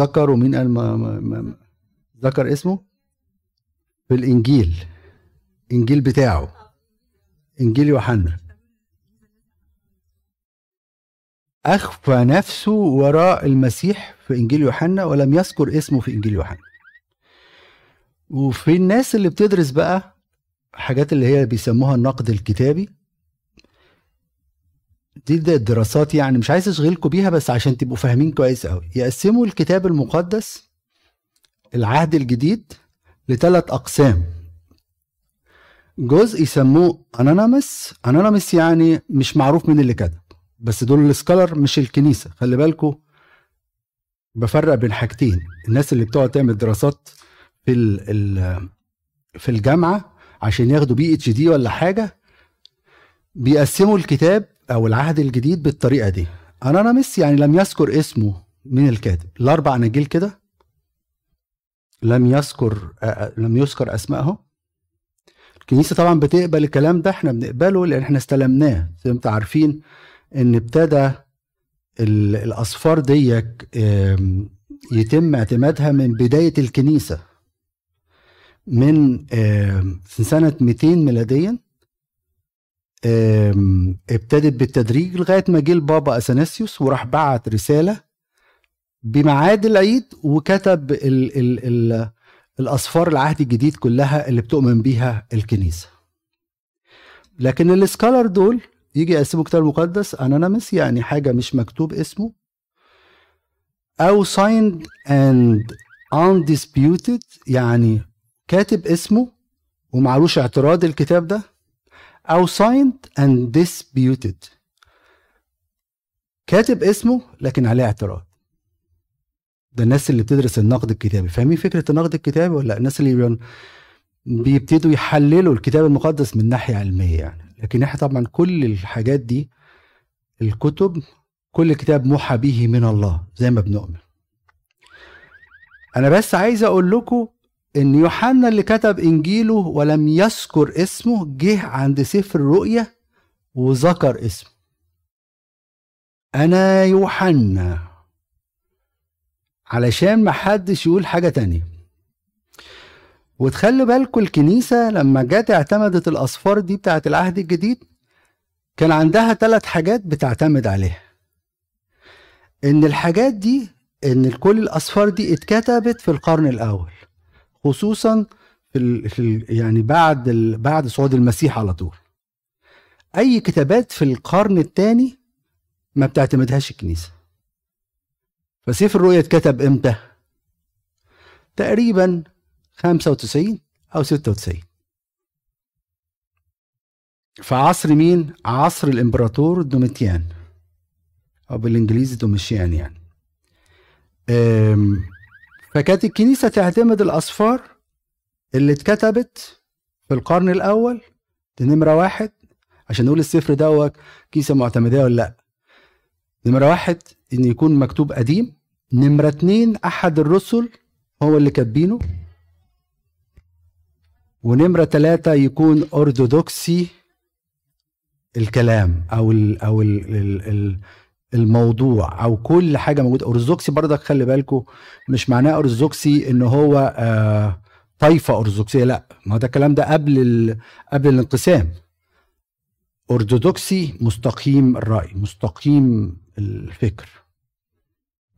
ذكر ومين قال ما ما ما ذكر اسمه؟ في الإنجيل. إنجيل بتاعه. إنجيل يوحنا. أخفى نفسه وراء المسيح في إنجيل يوحنا ولم يذكر اسمه في إنجيل يوحنا. وفي الناس اللي بتدرس بقى حاجات اللي هي بيسموها النقد الكتابي دي الدراسات يعني مش عايز اشغلكم بيها بس عشان تبقوا فاهمين كويس قوي يقسموا الكتاب المقدس العهد الجديد لثلاث أقسام. جزء يسموه anonymous anonymous يعني مش معروف مين اللي كتب بس دول ال scholar مش الكنيسة. خلي بالكم بفرق بين حاجتين. الناس اللي بتقعد تعمل دراسات في في الجامعة عشان ياخدوا PhD ولا حاجة بيقسموا الكتاب أو العهد الجديد بالطريقة دي. Anonymous يعني لم يذكر اسمه من الكاتب. الأربع اناجيل كده. لم يذكر لم يذكر أسمائهم. الكنيسة طبعا بتقبل الكلام ده إحنا بنقبله لأن إحنا استلمناه. زي ما أنتم عارفين إن ابتدى الاسفار ديك يتم اعتمادها من بداية الكنيسة. من سنة 200 ميلاديا ابتدت بالتدريج لغاية ما جه البابا اثناسيوس وراح بعت رسالة بميعاد العيد وكتب ال ال ال الاصفار العهد الجديد كلها اللي بتؤمن بيها الكنيسة. لكن السكالر دول يجي يقسموا الكتاب المقدس انونيمس يعني حاجة مش مكتوب اسمه أو signed and undisputed يعني كاتب اسمه ومعلوش اعتراض الكتاب ده. Signed and disputed. كاتب اسمه لكن عليه اعتراض. ده الناس اللي بتدرس النقد الكتابي. فاهمين فكرة النقد الكتابي ولا الناس اللي بيبتدوا يحللوا الكتاب المقدس من ناحية علمية يعني. لكن إحنا طبعا كل الحاجات دي الكتب كل كتاب موحى به من الله زي ما بنؤمن. أنا بس عايز أقول لكم إن يوحنا اللي كتب إنجيله ولم يذكر اسمه جه عند سفر الرؤيا وذكر اسمه. أنا يوحنا. علشان ما حدش يقول حاجة تانية. وتخلوا بالكم الكنيسة لما جت اعتمدت الاصفار دي بتاعت العهد الجديد كان عندها ثلاث حاجات بتعتمد عليها. إن الحاجات دي إن كل الاصفار دي اتكتبت في القرن الأول. خصوصا في في يعني بعد بعد صعود المسيح على طول. أي كتابات في القرن الثاني ما بتعتمدهاش الكنيسة. فسيف الرؤيا اتكتب إمتى؟ تقريبا 95 أو 96 في عصر مين؟ عصر الإمبراطور دوميتيان أو بالإنجليزي دوميشيان يعني. فكانت الكنيسة تعتمد الأصفار اللي اتكتبت في القرن الأول دي نمره واحد. عشان نقول السفر دوت كنيسة معتمداه ولا لأ. نمرة واحد إن يكون مكتوب قديم. نمرة اتنين أحد الرسل هو اللي كاتبينه. ونمرة ثلاثة يكون أرثوذكسي الكلام أو ال أو ال ال الموضوع أو كل حاجة موجودة. ارثوذكسي برضك خلي بالكم مش معناه ارثوذكسي إن هو آه طائفه ارثوذكسيه لا. ما ده الكلام ده قبل. قبل الانقسام. ارثوذكسي مستقيم الرأي مستقيم الفكر.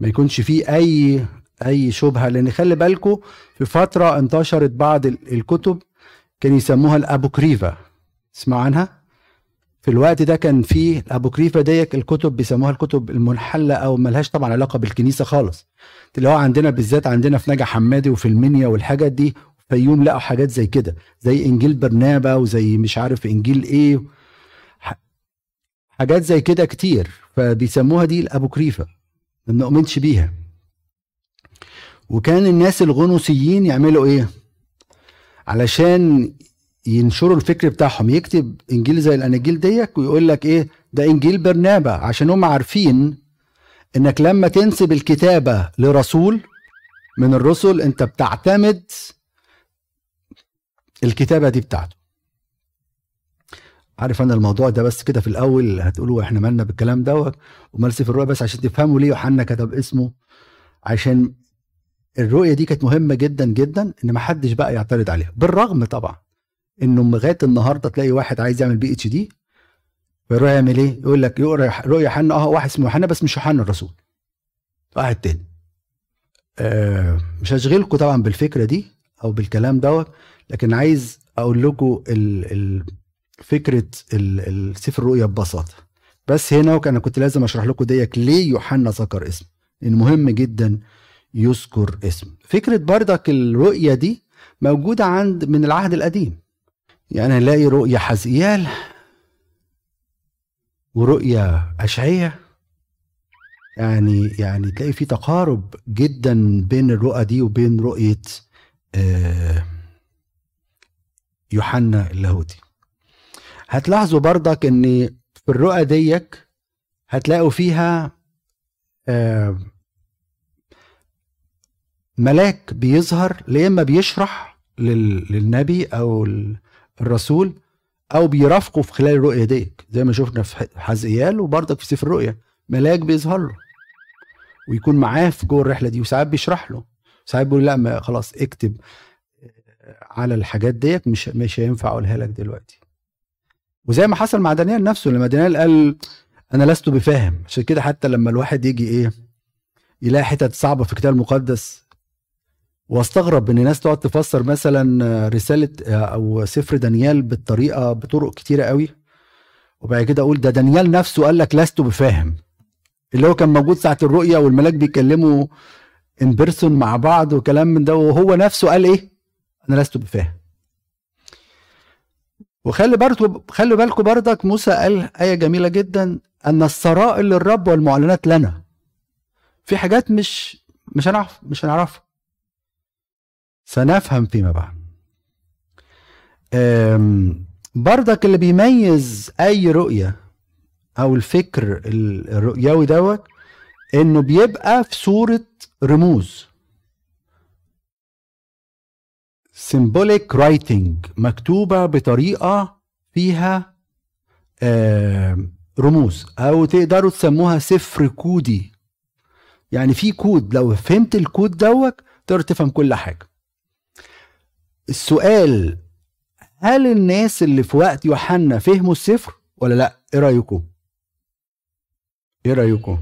ما يكونش فيه أي أي شبهة. لأن خلي بالكم في فترة انتشرت بعض الكتب كانوا يسموها الابوكريفا تسمعوا عنها؟ في الوقت ده كان في الابوكريفا ديك الكتب بيسموها الكتب المنحلة أو ملهاش طبعا علاقة بالكنيسة خالص. اللي هو عندنا بالذات عندنا في نجا حمادي وفي المنيا والحاجات دي فيوم لقوا حاجات زي كده زي إنجيل برنابا وزي مش عارف إنجيل إيه حاجات زي كده كتير. فبيسموها دي الابوكريفا ما بنؤمنش بيها. وكان الناس الغنوصيين يعملوا إيه؟ علشان ينشروا الفكر بتاعهم. يكتب إنجيل زي الأناجيل ديك ويقول لك إيه؟ ده إنجيل برنابا عشان هم عارفين إنك لما تنسب الكتابة لرسول من الرسل أنت بتعتمد الكتابة دي بتاعته. عارف أنا الموضوع ده بس كده في الأول هتقولوا إحنا مالنا بالكلام دوت ومال الرؤيا بس عشان تفهموا ليه يوحنا كتب اسمه. عشان الرؤيه دي كانت مهمة جدا جدا إن ما حدش بقى يعترض عليها. بالرغم طبعا إنه لغاية النهارده تلاقي واحد عايز يعمل PhD فيروح يعمل إيه؟ يقول لك يقرا رؤيا يوحنا آه واحد اسمه يوحنا بس مش يوحنا الرسول. واحد تاني. آه مش هشغلكم طبعا بالفكرة دي أو بالكلام دوت لكن عايز أقول لكم فكرة السفر الرؤيا ببساطة. بس هنا أنا كنت لازم أشرح لكم ديك ليه يوحنا ذكر اسم. ان مهم جدا يذكر اسم. فكرة بردك الرؤيه دي موجودة عند من العهد القديم. يعني نلاقي رؤيا حزقيال ورؤيا أشعية. يعني يعني تلاقي في تقارب جدا بين الرؤى دي وبين رؤية آه، يوحنا اللاهوتي. هتلاحظوا برضك إن في الرؤى ديك هتلاقوا فيها آه، ملاك بيظهر يا إما بيشرح للنبي أو الرسول أو بيرافقه في خلال الرؤية ديك زي ما شفنا في حزقيال وبرضك في سفر الرؤيا ملاك بيظهر له ويكون معاه في جوه الرحلة دي وساعات بيشرح له. ساعات بيقول لا ما خلاص اكتب على الحاجات ديت مش مش هينفع أقولها لك دلوقتي. وزي ما حصل مع دانيال نفسه لما دانيال قال أنا لست بفاهم. عشان كده حتى لما الواحد يجي إيه يلاقي حتت صعبة في الكتاب المقدس واستغرب إن الناس تقعد تفسر مثلا رسالة أو سفر دانيال بالطريقة بطرق كتيرة قوي. وبعد كده أقول ده دانيال نفسه قال لك لست بفاهم. اللي هو كان موجود ساعة الرؤيه والملاك بيتكلموا ان بيرسون مع بعض وكلام من ده وهو نفسه قال إيه؟ أنا لست بفاهم. وخلي برضه خلي بالكم بردك موسى قال آية جميلة جدا أن السرائر للرب والمعلنات لنا. في حاجات مش مش هنعرف مش هنعرفها. سنفهم فيما بعد. بردك اللي بيميز أي رؤية أو الفكر الرؤيوي دوت إنه بيبقى في صورة رموز. symbolic writing مكتوبة بطريقة فيها رموز أو تقدروا تسموها سفر كودي. يعني في كود لو فهمت الكود دوت تقدر تفهم كل حاجة. السؤال هل الناس اللي في وقت يوحنا فهموا السفر ولا لأ؟ إيه رأيكم؟ إيه رأيكم؟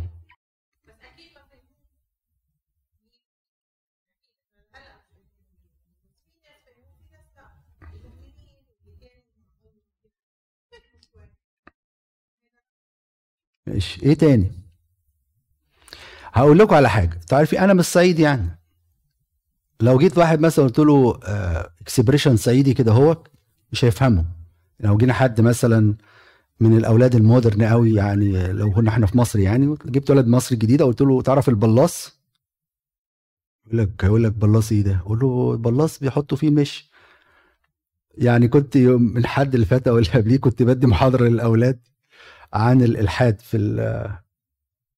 ماشي إيه تاني؟ هقول لكم على حاجة تعرفي أنا مش صعيدي يعني. لو جيت واحد مثلا قلت له expression صعيدي كده هو مش هيفهمه. لو جينا حد مثلا من الأولاد ال modern قوي يعني لو كنا إحنا في مصر يعني جبت ولد مصري جديد قلت له تعرف البلاص؟ يقول لك هيقول لك بلاص إيه ده؟ أقول له البلاص بيحطوا فيه مش. يعني كنت يوم من حد اللي فات أو اللي قبليه كنت بدي محاضرة للأولاد عن الإلحاد في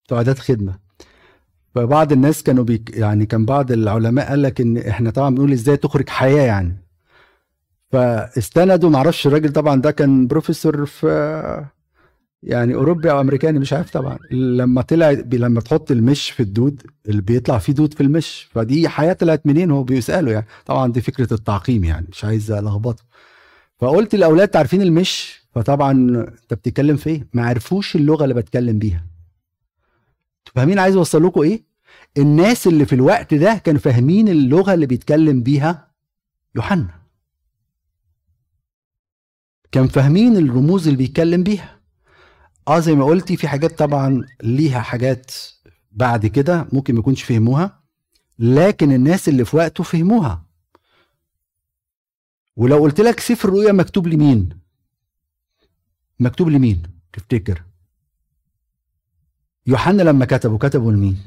بتوع خدمة. فبعض الناس كانوا بيك يعني كان بعض العلماء قال لك إن إحنا طبعا بنقول إزاي تخرج حياة يعني. فاستندوا معرفش الراجل طبعا ده كان بروفيسور في يعني أوروبي أو أمريكاني مش عارف طبعا. لما طلع لما تحط المش في الدود اللي بيطلع فيه دود في المش فدي حياة طلعت منين؟ هو بيسأله يعني. طبعا دي فكرة التعقيم يعني مش عايز ألخبطه. فقلت للاولاد عارفين المش؟ فطبعا أنت بتتكلم في إيه؟ ما عرفوش اللغة اللي بتكلم بيها. فاهمين عايز اوصل لكم إيه؟ الناس اللي في الوقت ده كانوا فاهمين اللغة اللي بيتكلم بيها يوحنا. كان فاهمين الرموز اللي بيتكلم بيها. آه زي ما قلتي في حاجات طبعا ليها حاجات بعد كده ممكن ما يكونش فهموها لكن الناس اللي في وقته فهموها. ولو قلت لك سفر الرؤيا مكتوب لمين؟ مكتوب لمين؟ تفتكر؟ يوحنا لما كتبوا كتبوا لمين؟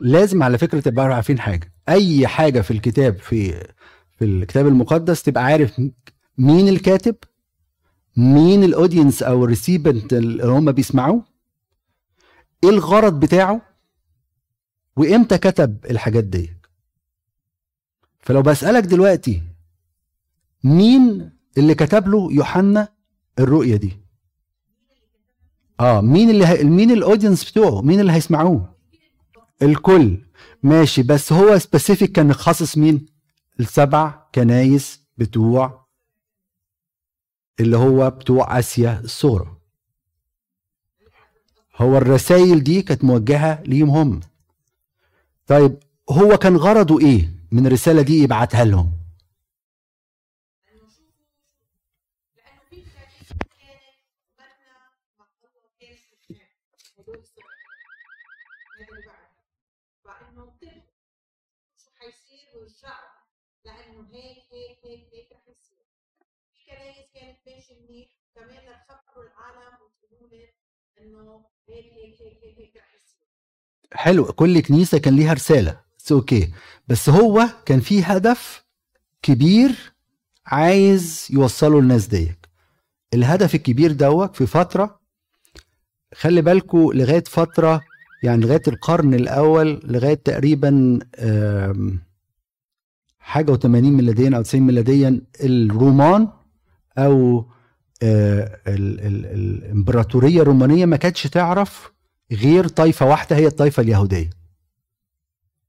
لازم على فكرة تبقى عارفين حاجة. أي حاجة في الكتاب في في الكتاب المقدس تبقى عارف مين الكاتب مين ال audience أو ال recipient اللي هم بيسمعوه إيه الغرض بتاعه وإمتى كتب الحاجات دي؟ فلو بسألك دلوقتي مين اللي كتب له يوحنا الرؤية دي؟ آه مين اللي هي... مين ال audience بتوعه؟ مين اللي هيسمعوه؟ الكل. ماشي بس هو specific كان خاصص مين؟ السبع كنايس بتوع اللي هو بتوع آسيا الصغرى. هو الرسائل دي كانت موجهة ليهم هم. طيب هو كان غرضه إيه من الرساله دي يبعتها لهم لأنه هيك هيك هيك هيك كانت ماشي منيح كمان لتخبروا العالم وتقولوا انه هيك هيك هيك هيك حلو كل كنيسة كان ليها رسالة. بس أوكي بس هو كان في هدف كبير عايز يوصله للناس ديك. الهدف الكبير دوت في فترة خلي بالكو لغاية فترة يعني لغاية القرن الأول لغاية تقريبا حاجة و80 ميلاديا أو 90 ميلاديا الرومان أو آه، الإمبراطورية الرومانية ما كانتش تعرف غير طائفه واحدة هي الطائفه اليهودية.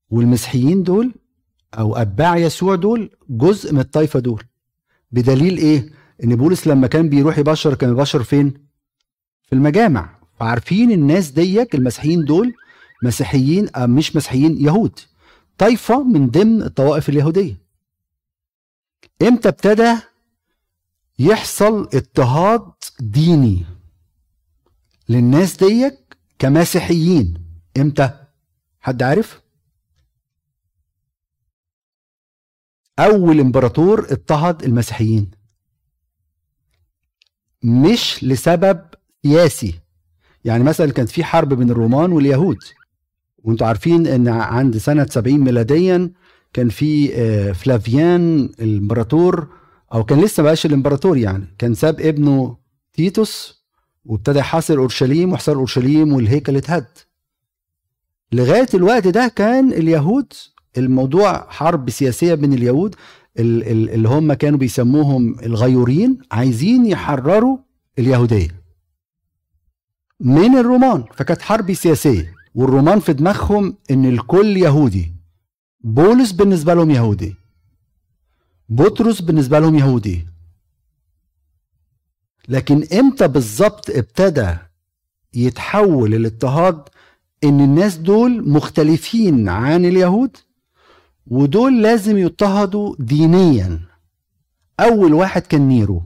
والمسيحيين دول أو أتباع يسوع دول جزء من الطائفه دول. بدليل إيه؟ إن بولس لما كان بيروح يبشر كان يبشر فين؟ في المجامع. فعارفين الناس ديك المسيحيين دول مسيحيين أم مش مسيحيين يهود. طائفه من ضمن الطوائف اليهودية. إمتى ابتدى يحصل اضطهاد ديني للناس ديك؟ كمسيحيين. إمتى؟ حد عارف؟ أول إمبراطور اضطهد المسيحيين. مش لسبب سياسي. يعني مثلا كانت في حرب بين الرومان واليهود. وأنتوا عارفين إن عند سنة 70 ميلاديا كان في آه، فلافيان الإمبراطور أو كان لسه بقاش الإمبراطور يعني. كان ساب ابنه تيتوس وابتدى يحاصر أورشليم وحصار أورشليم والهيكل اتهد. لغاية الوقت ده كان اليهود الموضوع حرب سياسية بين اليهود اللي هم كانوا بيسموهم الغيورين عايزين يحرروا اليهودية. من الرومان؟ فكانت حرب سياسية والرومان في دماغهم إن الكل يهودي. بولس بالنسبة لهم يهودي. بطرس بالنسبة لهم يهودي. لكن إمتى بالظبط ابتدى يتحول الاضطهاد ان الناس دول مختلفين عن اليهود؟ ودول لازم يضطهدوا دينيا. أول واحد كان نيرو.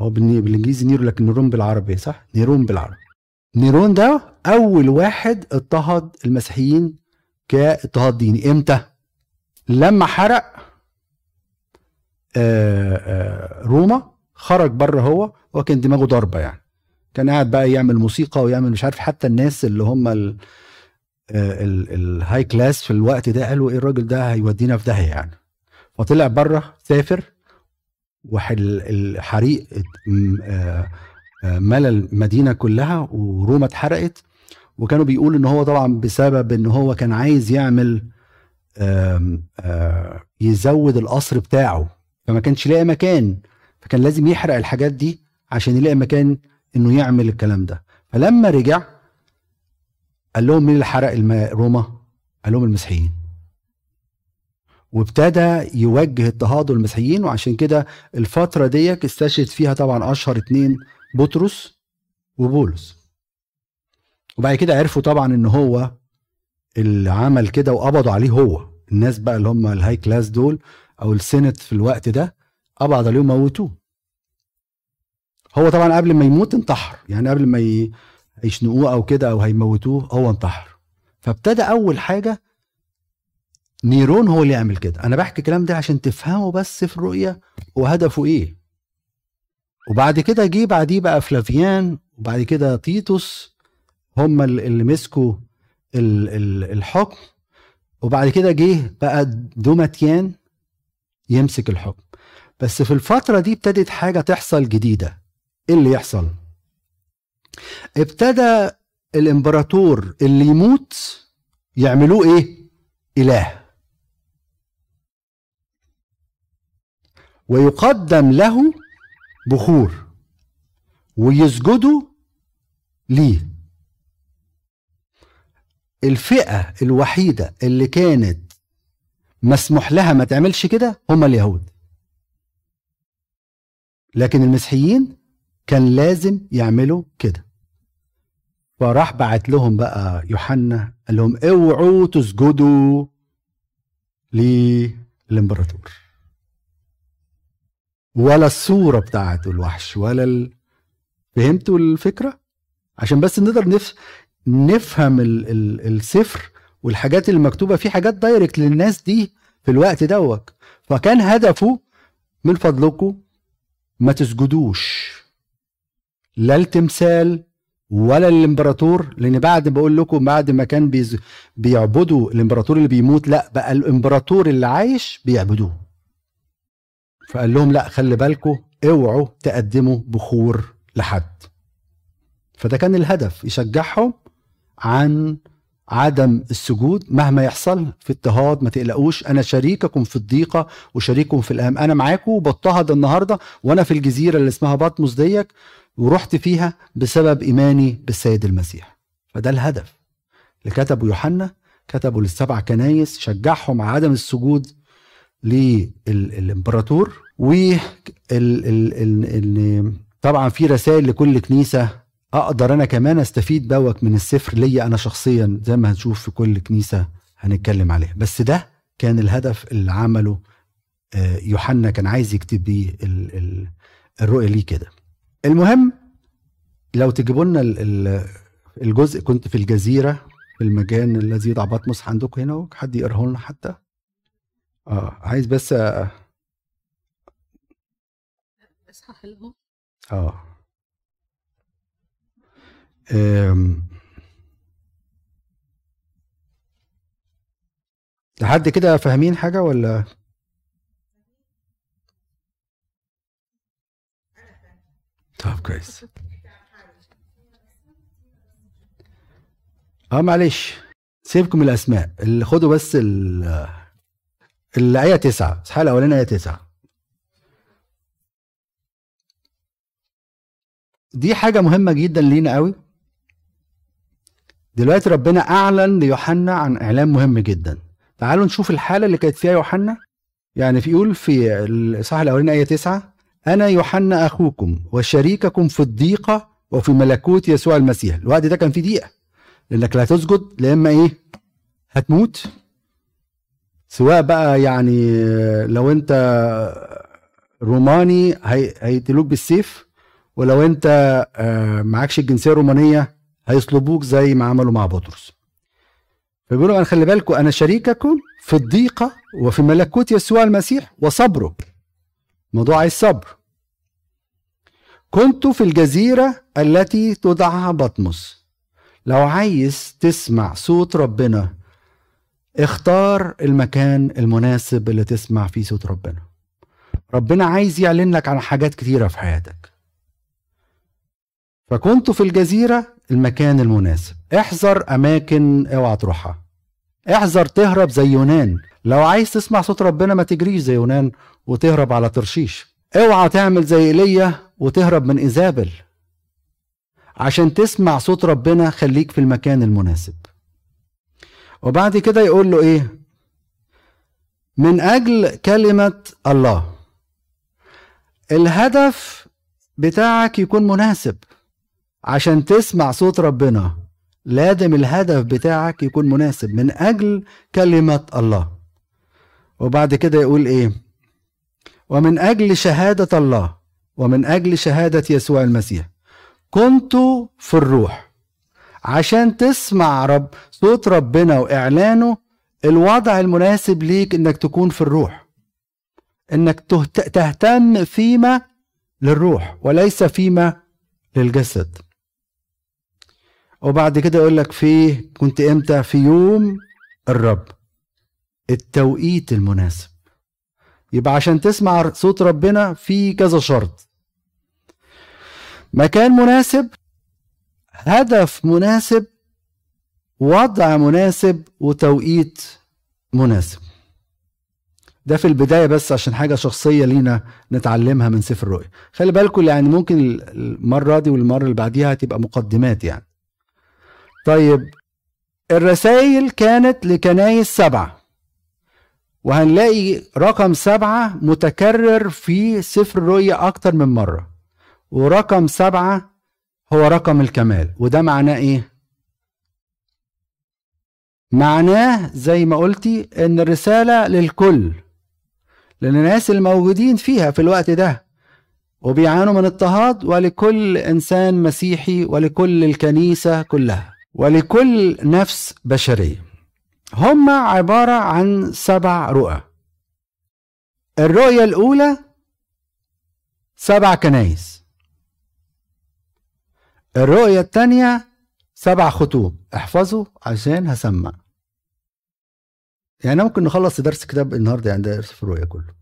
هو بالإنجليزي نيرو لكن نيرون بالعربي صح؟ نيرون بالعربي. نيرون ده أول واحد اضطهد المسيحيين كاضطهاد ديني. إمتى؟ لما حرق آه، آه، روما. خرج بره هو هو كان دماغه ضربه يعني. كان قاعد بقى يعمل موسيقى ويعمل مش عارف حتى الناس اللي هم ال ال high class في الوقت ده قالوا إيه الراجل ده هيودينا في داهية يعني. فطلع بره سافر والحريق آه، ملأ المدينة كلها وروما اتحرقت. وكانوا بيقولوا إن هو طبعا بسبب إن هو كان عايز يعمل يزود القصر بتاعه. فما كانش لاقي مكان. فكان لازم يحرق الحاجات دي عشان يلاقي مكان إنه يعمل الكلام ده. فلما رجع قال لهم مين اللي حرق روما؟ قال لهم المسيحيين. وابتدى يوجه اضطهاده المسيحيين وعشان كده الفترة ديك استشهد فيها طبعا أشهر اتنين بطرس وبولس. وبعد كده عرفوا طبعا إن هو اللي عمل كده وقبضوا عليه هو. الناس بقى اللي هم ال high class دول أو ال senate في الوقت ده قبض عليه وموتوه هو طبعا قبل ما يموت انتحر. يعني قبل ما يشنقوه أو كده أو هيموتوه هو انتحر. فابتدى أول حاجة نيرون هو اللي يعمل كده. أنا بحكي الكلام ده عشان تفهموا بس في الرؤية وهدفه إيه. وبعد كده جه بعديه بقى فلافيان وبعد كده تيتوس هم اللي مسكوا الحكم. وبعد كده جه بقى دوماتيان يمسك الحكم. بس في الفترة دي ابتدت حاجة تحصل جديدة. إيه اللي يحصل؟ ابتدى الإمبراطور اللي يموت يعملوه إيه؟ إله. ويقدم له بخور ويسجدوا ليه. الفئة الوحيدة اللي كانت مسموح لها ما تعملش كده هم اليهود. لكن المسيحيين كان لازم يعملوا كده. فراح بعت لهم بقى يوحنا قال لهم اوعوا تسجدوا للإمبراطور. ولا الصورة بتاعت الوحش ولا ال... فهمتوا الفكرة؟ عشان بس نقدر نف... نفهم ال... ال... السفر والحاجات اللي مكتوبة فيه حاجات دايركت للناس دي في الوقت دوت. فكان هدفه من فضلكم ما تسجدوش. لا التمثال ولا الإمبراطور لأن بعد بقول لكم بعد ما كان بيز... بيعبدوا الإمبراطور اللي بيموت لا بقى الإمبراطور اللي عايش بيعبدوه. فقال لهم لا خلي بالكم اوعوا تقدموا بخور لحد. فده كان الهدف يشجعهم عن عدم السجود مهما يحصل في اضطهاد ما تقلقوش أنا شريككم في الضيقة وشريككم في الام أنا معاكم وبضطهد النهارده وأنا في الجزيرة اللي اسمها بطمس ديك ورحت فيها بسبب إيماني بالسيد المسيح. فده الهدف. اللي كتبه يوحنا كتبه للسبع كنايس شجعهم على عدم السجود للإمبراطور. و طبعا في رسائل لكل كنيسة أقدر أنا كمان أستفيد دوت من السفر ليا أنا شخصيا زي ما هنشوف في كل كنيسة هنتكلم عليها. بس ده كان الهدف اللي عمله يوحنا كان عايز يكتب بيه الرؤية ليه كده. المهم لو تجيبوا لنا الجزء كنت في الجزيرة في المكان الذي يضع بطمس عندكم هنا حد يقراه لنا حتى؟ آه عايز بس اللي آه. لحد كده فاهمين حاجة ولا؟ طب كويس. آه معلش. سيبكم الأسماء. اللي خدوا بس ال الآية تسعة. الإصحاح الأولاني آية تسعة. دي حاجة مهمة جدا لينا قوي. دلوقتي ربنا أعلن ليوحنا عن إعلان مهم جدا. تعالوا نشوف الحالة اللي كانت فيها يوحنا. يعني في يقول في الإصحاح الأولاني آية تسعة أنا يوحنا أخوكم وشريككم في الضيقة وفي ملكوت يسوع المسيح. الوقت ده كان فيه ضيقة. لأنك لا تسجد لا إما إيه؟ هتموت. سواء بقى يعني لو أنت روماني هيقتلوك بالسيف ولو أنت معكش الجنسية الرومانية هيصلبوك زي ما عملوا مع بطرس. فبيقولوا أنا خلي بالكم أنا شريككم في الضيقة وفي ملكوت يسوع المسيح وصبره. موضوع عايز صبر. كنت في الجزيرة التي تدعى بطمس. لو عايز تسمع صوت ربنا اختار المكان المناسب اللي تسمع فيه صوت ربنا. ربنا عايز يعلن لك عن حاجات كتيرة في حياتك. فكنت في الجزيرة المكان المناسب. احذر أماكن اوعى تروحها. احذر تهرب زي يونان. لو عايز تسمع صوت ربنا ما تجريش زي يونان وتهرب على ترشيش اوعى تعمل زي إيليا وتهرب من إيزابل. عشان تسمع صوت ربنا خليك في المكان المناسب. وبعد كده يقول له إيه؟ من أجل كلمة الله الهدف بتاعك يكون مناسب. عشان تسمع صوت ربنا لازم الهدف بتاعك يكون مناسب من أجل كلمه الله. وبعد كده يقول إيه؟ ومن أجل شهادة الله ومن أجل شهادة يسوع المسيح. كنت في الروح. عشان تسمع رب صوت ربنا وإعلانه الوضع المناسب ليك إنك تكون في الروح. إنك تهتم فيما للروح وليس فيما للجسد. وبعد كده يقول لك في كنت إمتى؟ في يوم الرب التوقيت المناسب. يبقى عشان تسمع صوت ربنا في كذا شرط. مكان مناسب هدف مناسب وضع مناسب وتوقيت مناسب. ده في البداية بس عشان حاجة شخصية لينا نتعلمها من سفر الرؤيا. خلي بالكم يعني ممكن المرة دي والمرة اللي بعديها هتبقى مقدمات يعني. طيب الرسائل كانت لكنايس سبعة. وهنلاقي رقم سبعة متكرر في سفر الرؤيا أكتر من مرة. ورقم سبعة هو رقم الكمال. وده معناه إيه؟ معناه زي ما قلتي إن الرسالة للكل للناس الموجودين فيها في الوقت ده. وبيعانوا من اضطهاد ولكل إنسان مسيحي ولكل الكنيسة كلها. ولكل نفس بشرية. هم عبارة عن سبع رؤى. الرؤية الأولى سبع كنايس. الرؤية الثانية سبع خطوب. احفظوا عشان هسمع. يعني ممكن نخلص درس كتاب النهارده يعني درس في الرؤية كله.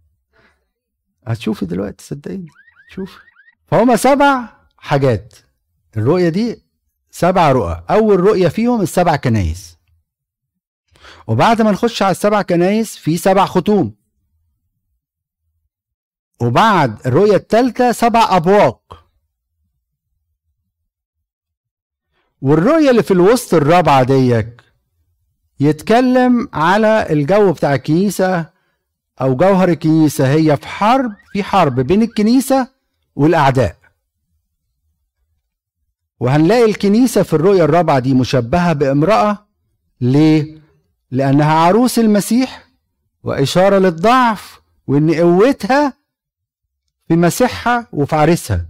هتشوفي دلوقتي صدقيني. شوف. فهم سبع حاجات. الرؤية دي سبع رؤى. أول رؤية فيهم السبع كنايس. وبعد ما نخش على السبع كنايس في سبع ختوم. وبعد الرؤية الثالثة سبع أبواق. والرؤية اللي في الوسط الرابعة ديك يتكلم على الجو بتاع الكنيسة أو جوهر الكنيسة. هي في حرب في حرب بين الكنيسة والأعداء. وهنلاقي الكنيسة في الرؤية الرابعة دي مشبهة بامرأة ليه؟ لأنها عروس المسيح وإشارة للضعف وإن قوتها في مسيحها وفي عريسها.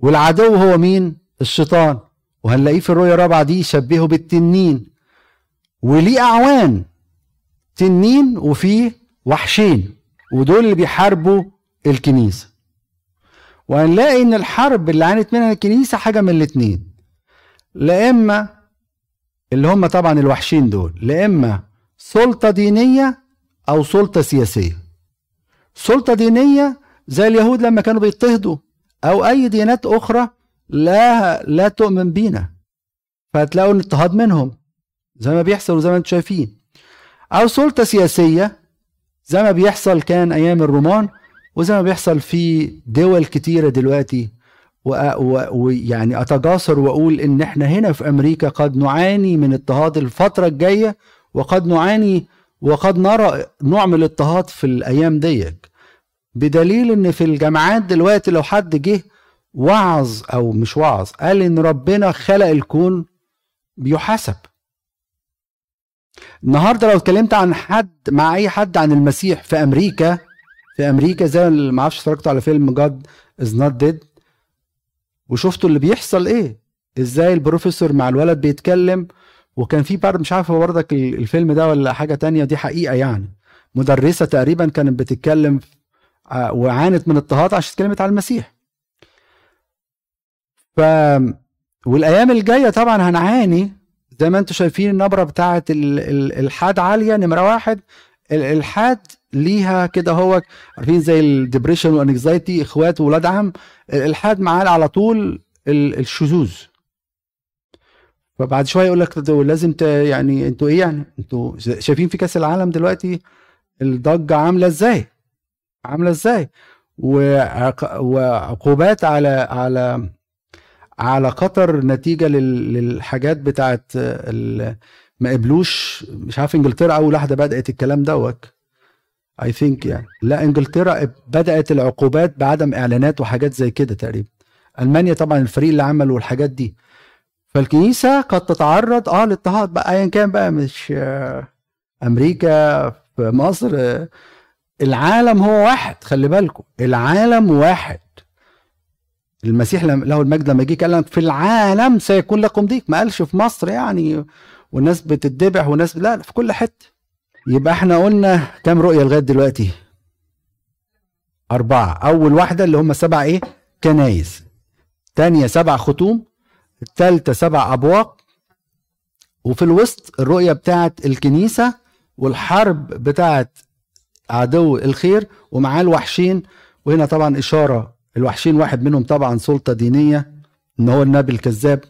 والعدو هو مين؟ الشيطان. وهنلاقيه في الرؤية الرابعة دي يشبهه بالتنين. وليه أعوان. تنين وفيه وحشين. ودول اللي بيحاربوا الكنيسة. وهنلاقي إن الحرب اللي عانت منها الكنيسة حاجة من الاتنين. لا إما اللي هم طبعا الوحشين دول لا إما سلطة دينية أو سلطة سياسية. سلطة دينية زي اليهود لما كانوا بيضطهدوا أو أي ديانات أخرى لا لا تؤمن بينا. فهتلاقوا الاضطهاد منهم زي ما بيحصل وزي ما أنتم شايفين. أو سلطة سياسية زي ما بيحصل كان أيام الرومان وزي ما بيحصل في دول كتيرة دلوقتي ويعني اتجاسر وأقول إن إحنا هنا في أمريكا قد نعاني من اضطهاد الفترة الجاية وقد نعاني وقد نرى نوع من الاضطهاد في الأيام ديك. بدليل إن في الجامعات دلوقتي لو حد جه وعظ أو مش وعظ قال إن ربنا خلق الكون بيحاسب. النهارده لو اتكلمت عن حد مع أي حد عن المسيح في أمريكا في أمريكا زي ما أعرفش اتفرجتوا على فيلم God's Not Dead وشفتوا اللي بيحصل إيه؟ إزاي البروفيسور مع الولد بيتكلم؟ وكان في برضه مش عارف برضك الفيلم ده ولا حاجة تانية دي حقيقة يعني. مدرسة تقريبا كانت بتتكلم آه، وعانت من اضطهاد عشان اتكلمت على المسيح. ف والأيام الجاية طبعا هنعاني. زي ما أنتم شايفين النبرة بتاعه الالحاد عالية نمرة واحد. الالحاد ليها كده هو عارفين زي ال depression وال anxiety إخوات وولاد عم الالحاد معاه على طول الشذوذ فبعد شوية يقول لك لازم. يعني أنتوا إيه يعني أنتوا شايفين في كأس العالم دلوقتي الضجة عاملة إزاي عاملة إزاي وعق... وعقوبات على على على قطر نتيجة لل... للحاجات بتاعت. ما قبلوش مش عارف انجلترا أول واحدة بدأت الكلام دوت. اي ثينك يعني. لا انجلترا بدأت العقوبات بعدم إعلانات وحاجات زي كده تقريبا. ألمانيا طبعا الفريق اللي عمل والحاجات دي. فالكنيسة قد تتعرض آه لاضطهاد بقى ايا كان بقى مش آه أمريكا في مصر آه العالم هو واحد خلي بالكم العالم واحد. المسيح له المجد لما جه قال في العالم سيكون لكم ضيق. ما قالش في مصر يعني والناس بتتذبح والناس لا في كل حتة. يبقى إحنا قلنا كام رؤية لغاية دلوقتي؟ أربعة. أول واحدة اللي هم سبع إيه؟ كنايس. تانية سبع ختوم. التالتة سبع أبواق. وفي الوسط الرؤية بتاعت الكنيسة والحرب بتاعت عدو الخير ومعاه الوحشين. وهنا طبعا إشارة. الوحشين واحد منهم طبعا سلطة دينية إن هو النبي الكذاب.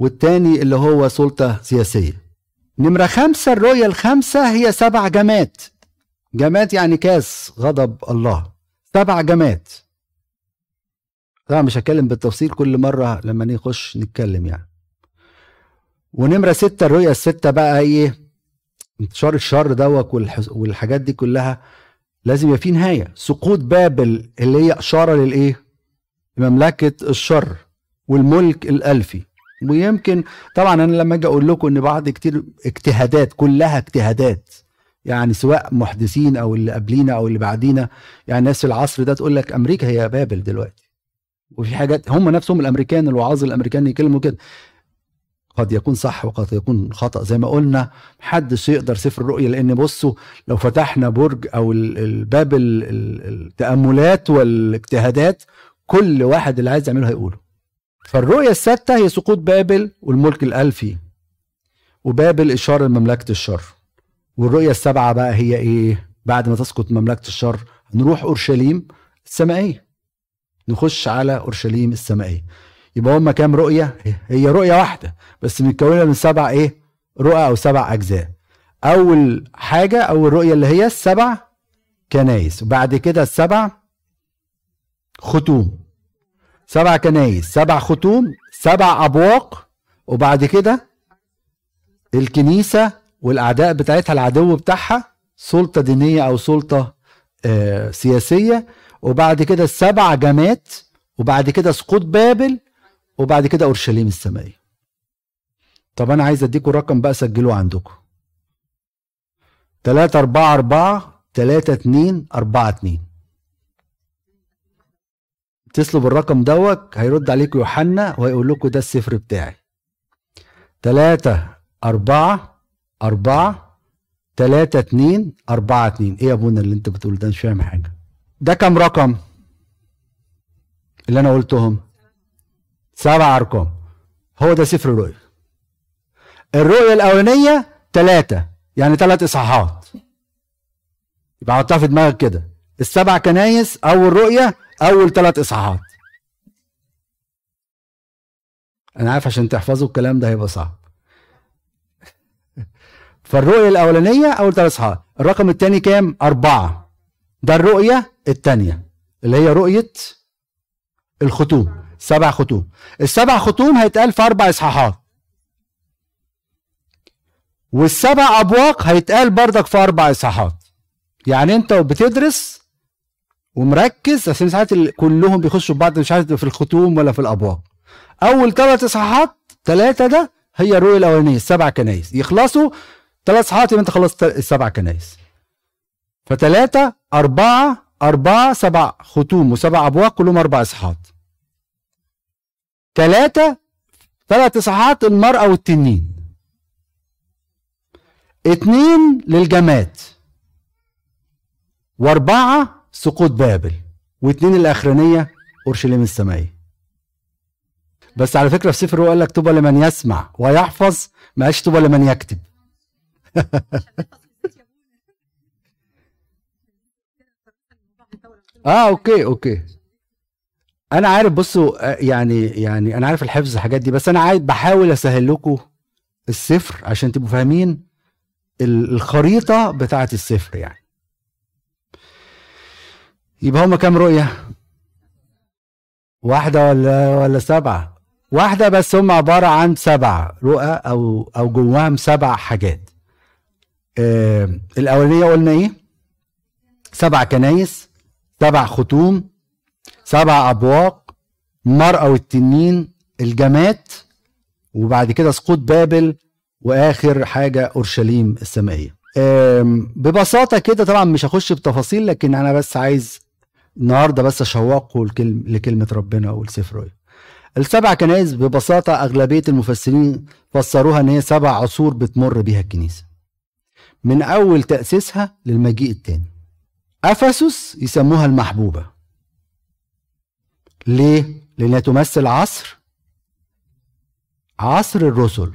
والتاني اللي هو سلطة سياسية. نمرة خمسة الرؤية الخامسة هي سبع جماد. جماد يعني كاس غضب الله. سبع جماد. طبعا مش هتكلم بالتفصيل كل مرة لما نخش نتكلم يعني. ونمرة ستة الرؤية الستة بقى إيه؟ انتشار الشر دوت والح- والحاجات دي كلها لازم يبقى في نهاية. سقوط بابل اللي هي إشارة للإيه؟ مملكة الشر والملك الألفي. ويمكن طبعا أنا لما أجي أقول لكم إن بعض كتير اجتهادات كلها اجتهادات يعني سواء محدثين أو اللي قبلينا أو اللي بعدينا يعني ناس في العصر ده تقول لك أمريكا هي بابل دلوقتي. وفي حاجات هم نفسهم الأمريكان الوعاظ الأمريكان يكلموا كده. قد يكون صح وقد يكون خطأ. زي ما قلنا محدش يقدر سفر الرؤية لأن بصوا لو فتحنا برج أو ال- الباب ال- ال- التأملات والاجتهادات كل واحد اللي عايز يعمله هيقوله. فالرؤية الستة هي سقوط بابل والملك الألفي وبابل إشارة لمملكة الشر. والرؤية السبعة بقى هي إيه؟ بعد ما تسقط مملكة الشر نروح أورشليم السمائية. نخش على أورشليم السمائية. يبقى هما كام رؤية؟ هي رؤية واحدة بس متكونة من سبع إيه؟ رؤى أو سبع أجزاء. أول حاجة أول رؤية اللي هي السبع كنايس وبعد كده السبع ختوم. سبع كنايس سبع ختوم سبع أبواق وبعد كده الكنيسة والأعداء بتاعتها العدو بتاعها سلطة دينية أو سلطة آه سياسية وبعد كده السبع جمات وبعد كده سقوط بابل وبعد كده أورشليم السمائية طب أنا عايز أديكم رقم بقى سجلوه عندكم. تلاتة أربعة أربعة تلاتة اتنين أربعة اتنين. اتصلوا بالرقم دوت هيرد عليكم يوحنا وهيقول لكم ده السفر بتاعي. تلاتة أربعة أربعة تلاتة اتنين أربعة اتنين. إيه يا أبونا اللي أنت بتقول ده؟ مش فاهم حاجة. ده كام رقم؟ اللي أنا قلتهم. سبع أرقام. هو ده سفر الرؤيا الرؤية الأولانية تلاتة يعني تلات إصحاحات. يبقى حطها في دماغك كده. السبع كنايس أول رؤية أول تلات إصحاحات. أنا عارف عشان تحفظوا الكلام ده هيبقى صعب. فالرؤية الأولانية أول تلات إصحاحات. الرقم التاني كام؟ أربعة. ده الرؤية التانية اللي هي رؤية الختوم سبع ختوم. السبع ختوم هيتقال في أربع إصحاحات. والسبع أبواق هيتقال بردك في أربع إصحاحات. يعني أنت بتدرس ومركز عشان ساعات كلهم بيخشوا في بعض مش عارف في الختوم ولا في الأبواق أول ثلاث إصحاحات ثلاثة ده هي الرؤية الأولانية السبع كنايس يخلصوا ثلاث إصحاحات يبقى أنت خلصت السبع كنايس فثلاثة أربعة أربعة سبع ختوم وسبع أبواق كلهم أربع إصحاحات. ثلاثة ثلاث إصحاحات المرأة والتنين. اتنين للجماد. وأربعة سقوط بابل واتنين الأخرانية أورشليم السمائية بس على فكرة في سفر الرؤيا قال لك طوبى لمن يسمع ويحفظ ما قالش طوبى لمن يكتب. آه okay okay. أنا عارف بصوا يعني يعني أنا عارف الحفظ الحاجات دي بس أنا عايز بحاول أسهل لكم السفر عشان تبقوا فاهمين ال- الخريطة بتاعة السفر يعني. يبقى هما كام رؤية؟ واحدة ولا ولا سبعة؟ واحدة بس هم عبارة عن سبع رؤى أو أو جواهم سبع حاجات. آه الأولانية قلنا إيه؟ سبع كنايس، سبع ختوم، سبع أبواق، المرأة والتنين، الجماد، وبعد كده سقوط بابل، وآخر حاجة أورشليم السمائية ببساطة كده طبعا مش هخش بتفاصيل لكن أنا بس عايز النهارده بس لكلم لكلمة ربنا الرؤيا. السبع كنائس ببساطة أغلبية المفسرين فسروها إن هي سبع عصور بتمر بيها الكنيسة. من أول تأسيسها للمجيء الثاني أفسس يسموها المحبوبة. ليه؟ لأنها تمثل عصر عصر الرسل.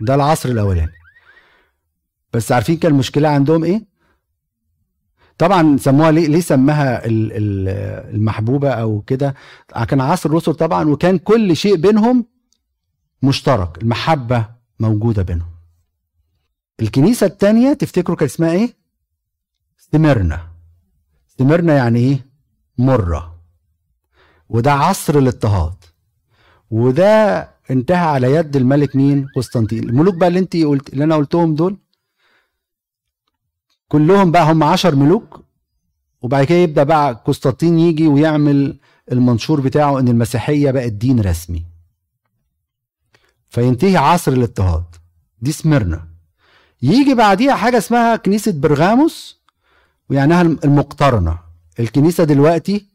ده العصر الأولاني. بس عارفين كان المشكلة عندهم إيه؟ طبعا سموها ليه ليه سماها ال- ال- المحبوبة أو كده؟ كان عصر الرسل طبعا وكان كل شيء بينهم مشترك المحبة موجودة بينهم. الكنيسة الثانية تفتكروا كان اسمها إيه؟ سميرنا سميرنا يعني إيه؟ مرة. وده عصر الاضطهاد. وده انتهى على يد الملك مين؟ قسطنطين. الملوك بقى اللي انت قلت اللي أنا قلتهم دول؟ كلهم بقى هم عشر ملوك وبعد كده يبدأ بقى قسطنطين يجي ويعمل المنشور بتاعه إن المسيحية بقت دين رسمي. فينتهي عصر الاضطهاد. دي سميرنا يجي بعديها حاجة اسمها كنيسة برغاموس ويعنيها المقترنة. الكنيسة دلوقتي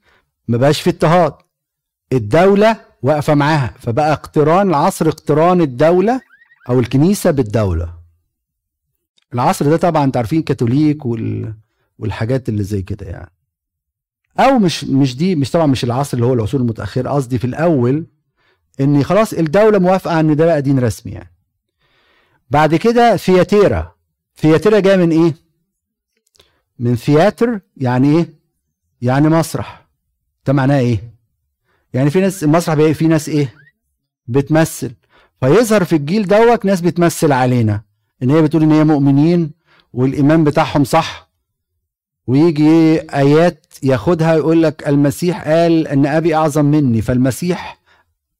ما بقاش في اضطهاد. الدولة واقفة معاها. فبقى اقتران العصر اقتران الدولة أو الكنيسة بالدولة. العصر ده طبعا أنتوا عارفين كاثوليك وال... والحاجات اللي زي كده يعني. أو مش مش دي مش طبعا مش العصر اللي هو العصور المتأخرة قصدي في الأول إن خلاص الدولة موافقة إن ده بقى دين رسمي يعني. بعد كده ثياتيرا. ثياتيرا جاية من إيه؟ من ثياتر يعني إيه؟ يعني مسرح. ده معناه إيه؟ يعني في ناس المسرح في ناس إيه؟ بتمثل. فيظهر في الجيل دوت ناس بتمثل علينا. إن هي بتقول إن هي مؤمنين والإيمان بتاعهم صح. ويجي آيات ياخدها يقول لك المسيح قال إن أبي أعظم مني فالمسيح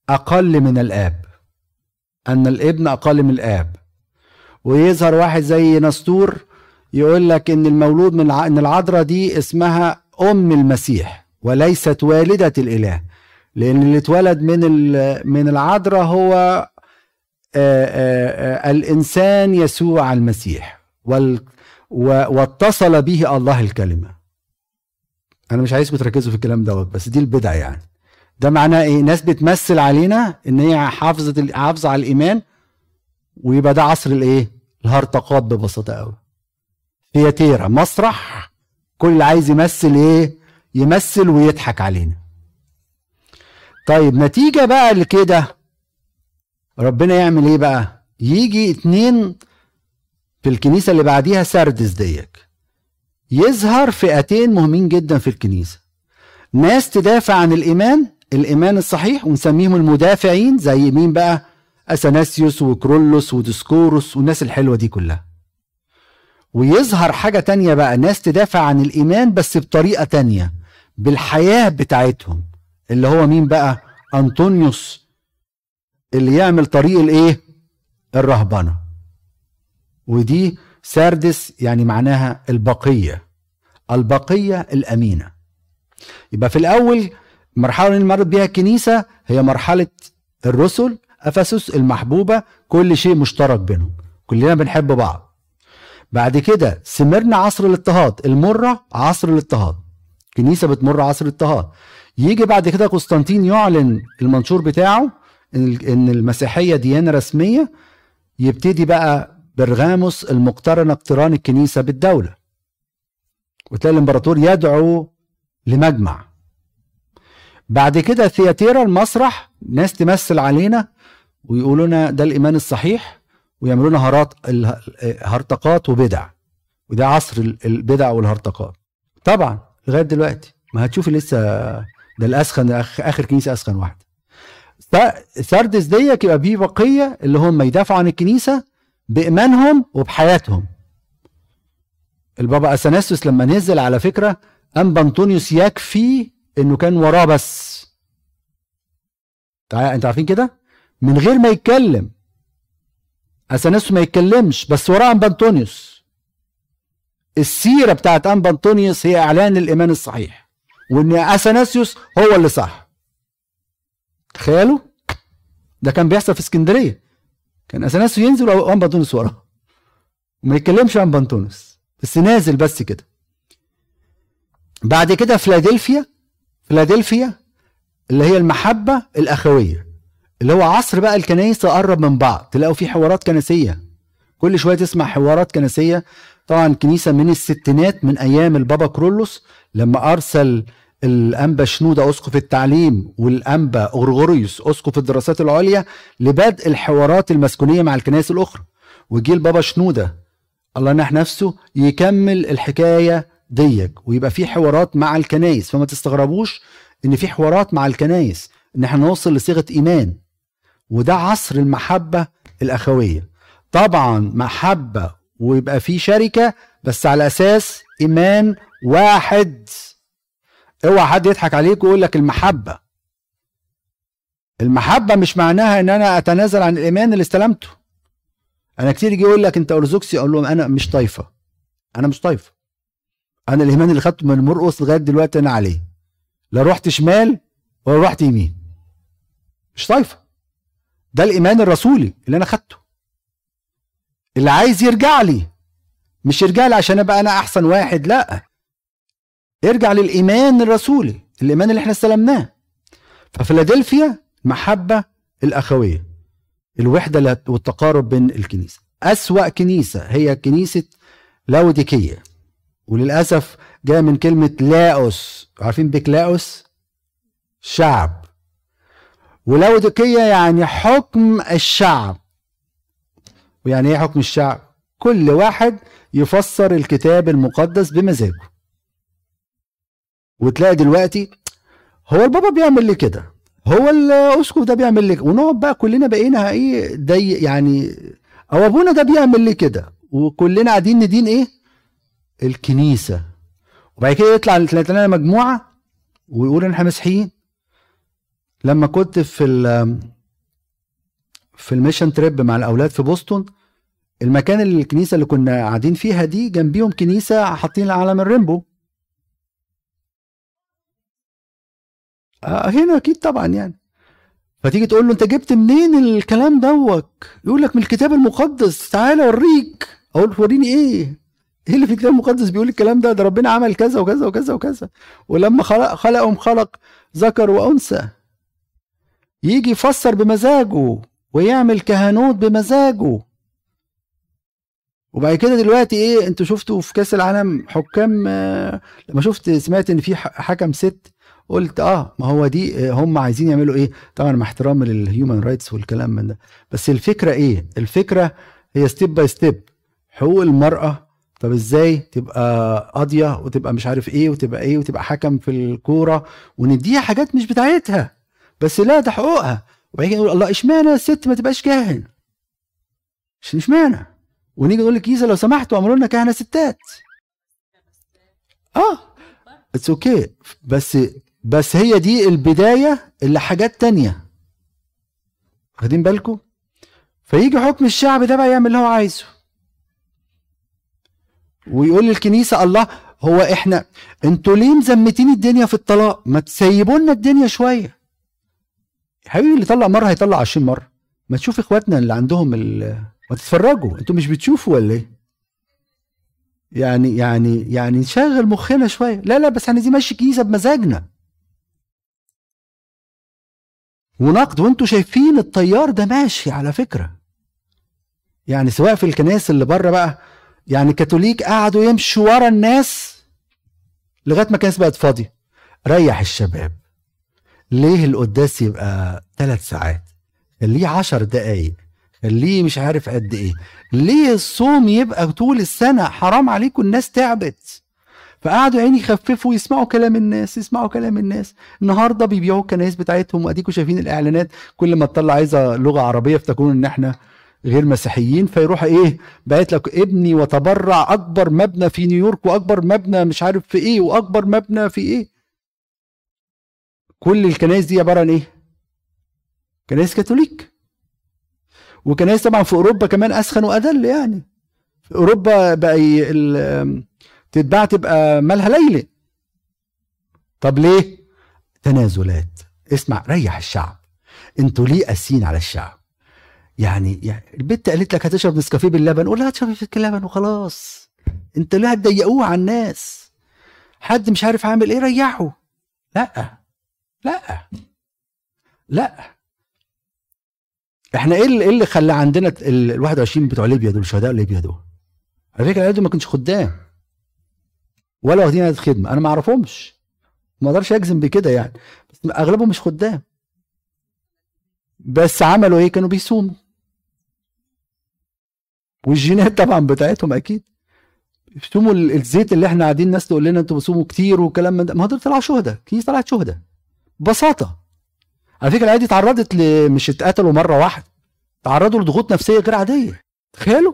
أقل من الآب. أن الابن أقل من الآب. ويظهر واحد زي نسطور يقول لك إن المولود من إن العذراء دي اسمها أم المسيح وليست والدة الإله. لأن اللي اتولد من من العذراء هو الإنسان يسوع المسيح واتصل به الله الكلمة. أنا مش عايزكم تركزوا في الكلام دوت بس دي البدع يعني. ده معناه إيه؟ ناس بتمثل علينا إن هي حافظة حافظة على الإيمان ويبقى ده عصر الإيه؟ الهرطقات ببساطة قوي. ثياتيرا مسرح كل عايز يمثل إيه؟ يمثل ويضحك علينا. طيب نتيجة بقى لكده ربنا يعمل إيه بقى؟ يجي اتنين في الكنيسة اللي بعديها سردس ديك. يظهر فئتين مهمين جدا في الكنيسة. ناس تدافع عن الإيمان الإيمان الصحيح ونسميهم المدافعين زي مين بقى؟ أثناسيوس وكرولوس وديسكوروس والناس الحلوة دي كلها. ويظهر حاجة تانية بقى ناس تدافع عن الإيمان بس بطريقة تانية بالحياة بتاعتهم. اللي هو مين بقى؟ أنطونيوس اللي يعمل طريق الايه؟ الرهبنة. ودي ساردس يعني معناها البقية. البقية الأمينة. يبقى في الأول المرحلة اللي مرت بيها الكنيسة هي مرحلة الرسل أفسس المحبوبة كل شيء مشترك بينهم. كلنا بنحب بعض. بعد كده سمرنا عصر الاضطهاد. المرة عصر الاضطهاد. كنيسة بتمر عصر الاضطهاد. يجي بعد كده قسطنطين يعلن المنشور بتاعه إن المسيحية ديانة رسمية يبتدي بقى برغاموس المقترن اقتران الكنيسة بالدولة. وتلاقي الإمبراطور يدعو لمجمع. بعد كده ثياتيرا المسرح ناس تمثل علينا ويقولوا لنا ده الإيمان الصحيح ويعملوا لنا هرط هرطقات وبدع. وده عصر البدع والهرطقات. طبعا لغاية دلوقتي ما هتشوفي لسه ده الأسخن آخر كنيسة أسخن واحدة. سردس ديك يبقى بيه بقية اللي هم يدافعوا عن الكنيسة بإيمانهم وبحياتهم. البابا اثناسيوس لما نزل على فكرة انبا انطونيوس يكفي إنه كان وراه بس. أنتوا عارفين كده؟ من غير ما يتكلم. اثناسيوس ما يتكلمش بس وراه انبا انطونيوس السيرة بتاعت انبا انطونيوس هي إعلان الإيمان الصحيح وإن اثناسيوس هو اللي صح. تخيلوا؟ ده كان بيحصل في اسكندرية. كان اثناسيوس ينزل وانبا انطونيوس وراه. وما يتكلمش انبا انطونيوس بس نازل بس كده. بعد كده فيلادلفيا فيلادلفيا اللي هي المحبة الأخوية اللي هو عصر بقى الكنايس تقرب من بعض. تلاقوا في حوارات كنسية. كل شوية تسمع حوارات كنسية. طبعا كنيسة من الستينات من أيام البابا كيرلس لما أرسل الأنبا شنودة أسقف التعليم والأنبا غرغوريوس أسقف الدراسات العليا لبدء الحوارات المسكونية مع الكنائس الأخرى. وجي البابا شنودة الله ينح نفسه يكمل الحكاية ديك ويبقى في حوارات مع الكنايس فما تستغربوش إن في حوارات مع الكنايس إن إحنا نوصل لصيغة إيمان. وده عصر المحبة الأخوية. طبعا محبة ويبقى في شركة بس على أساس إيمان واحد. اوعى حد يضحك عليك ويقول لك المحبة. المحبة مش معناها إن أنا أتنازل عن الإيمان اللي استلمته. أنا كتير يجي يقول لك أنت ارثوذكسي أقول لهم أنا مش طايفة. أنا مش طايفة. أنا الإيمان اللي خدته من مرقص لغاية دلوقتي أنا عليه. لا رحت شمال ولا رحت يمين. مش طايفة. ده الإيمان الرسولي اللي أنا خدته. اللي عايز يرجع لي مش يرجع لي عشان أبقى أنا أحسن واحد لأ. ارجع للإيمان الرسولي الإيمان اللي إحنا استلمناه. ففيلادلفيا محبة الأخوية الوحدة والتقارب بين الكنيسة. أسوأ كنيسة هي كنيسة لاوديكية. وللأسف جاية من كلمة لاوس عارفين بكلاوس شعب. ولاوديكية يعني حكم الشعب. ويعني إيه حكم الشعب؟ كل واحد يفسر الكتاب المقدس بمزاجه. وتلاقي دلوقتي هو البابا بيعمل لي كده هو الاسقف ده بيعمل لي. ونقعد بقى كلنا بقينا إيه دي يعني أو أبونا ده بيعمل لي كده وكلنا قاعدين ندين إيه؟ الكنيسة. وبعد كده يطلع لنا مجموعة ويقول إن إحنا مسيحيين. لما كنت في في ال mission trip مع الأولاد في بوسطن المكان اللي الكنيسة اللي كنا قاعدين فيها دي جنبيهم كنيسة حاطين علم ال rainbow هنا أكيد طبعا يعني. فتيجي تقول له أنت جبت منين الكلام دوك؟ يقول لك من الكتاب المقدس. تعالى أوريك. أقول له وريني إيه؟ إيه اللي في الكتاب المقدس بيقول الكلام ده؟ ده ربنا عمل كذا وكذا وكذا وكذا. ولما خلق خلقهم خلق ذكر وأنثى. يجي يفسر بمزاجه ويعمل كهنوت بمزاجه. وبعد كده دلوقتي إيه؟ أنتوا شفتوا في كأس العالم حكام آه، لما شفت سمعت إن في حكم ست قلت آه ما هو دي آه، هم عايزين يعملوا إيه؟ طبعا مع احترام لل human rights والكلام من ده. بس الفكرة إيه؟ الفكرة هي step by step حقوق المرأة طب إزاي تبقى قاضية وتبقى مش عارف إيه وتبقى إيه وتبقى حكم في الكورة ونديها حاجات مش بتاعتها. بس لا ده حقوقها. وبعدين نقول الله إشمعنى الست ما تبقاش كاهن؟ عشان إشمعنى؟ ونيجي نقول للكنيسه لو سمحتوا اعملوا لنا كهنة ستات. آه it's okay okay. بس بس هي دي البداية اللي حاجات تانية. واخدين بالكم؟ فيجي حكم الشعب ده بقى يعمل اللي هو عايزه. ويقول للكنيسة الله هو إحنا أنتوا ليه مزمتين الدنيا في الطلاق؟ ما تسيبوا لنا الدنيا شوية. يا حبيبي اللي طلع مرة هيطلع 20 مرة. ما تشوف إخواتنا اللي عندهم ال ما تتفرجوا. أنتوا مش بتشوفوا ولا إيه؟ يعني يعني يعني نشغل مخنا شوية. لا لا بس إحنا دي ماشي كنيسه بمزاجنا. ونقد وانتوا شايفين التيار ده ماشي على فكرة. يعني سواء في الكنائس اللي بره بقى يعني كاثوليك قعدوا يمشوا ورا الناس لغاية ما الكنائس بقت فاضية. ريح الشباب. ليه القداس يبقى ثلاث ساعات؟ خليه عشر دقايق. خليه مش عارف قد إيه. ليه الصوم يبقى طول السنة؟ حرام عليكم الناس تعبت. فقعدوا عيني يخففوا يسمعوا كلام الناس يسمعوا كلام الناس. النهارده بيبيعوا الكنائس بتاعتهم واديكم شايفين الإعلانات كل ما تطلع عايزة لغة عربية افتكرون إن إحنا غير مسيحيين فيروح إيه؟ باعت لك ابني وتبرع أكبر مبنى في نيويورك وأكبر مبنى مش عارف في إيه وأكبر مبنى في إيه؟ كل الكنائس دي عبارة عن إيه؟ كنائس كاثوليك. وكنائس طبعا في أوروبا كمان أسخن وادل يعني. في أوروبا بقى تتباع تبقى مالها ليلة. طب ليه؟ تنازلات. اسمع ريح الشعب. أنتوا ليه قاسيين على الشعب؟ يعني, يعني البت قالت لك هتشرب نسكافيه باللبن قول لها هتشربي في اللبن وخلاص. انت ليه هتضيقوه على الناس؟ حد مش عارف عامل إيه ريحه. لا لا لا. إحنا إيه اللي, إيه اللي خلى عندنا ال ال 21 بتوع ليبيا دول شهداء ليبيا دول؟ على فكرة ما كانش خدام. ولا واخدين عدد خدمه أنا ما أعرفهمش. ما أقدرش أجزم بكده يعني. بس أغلبهم مش خدام. بس عملوا إيه؟ كانوا بيصوموا. والجينات طبعا بتاعتهم أكيد. بيصوموا ال- الزيت اللي إحنا قاعدين ناس تقول لنا أنتوا بتصوموا كتير وكلام من ده. ما هو طلعوا شهداء. كنيسه طلعت شهداء. ببساطة. على فكرة العيال دي اتعرضت ل... مش اتقتلوا مرة واحدة. تعرضوا لضغوط نفسية غير عادية. تخيلوا.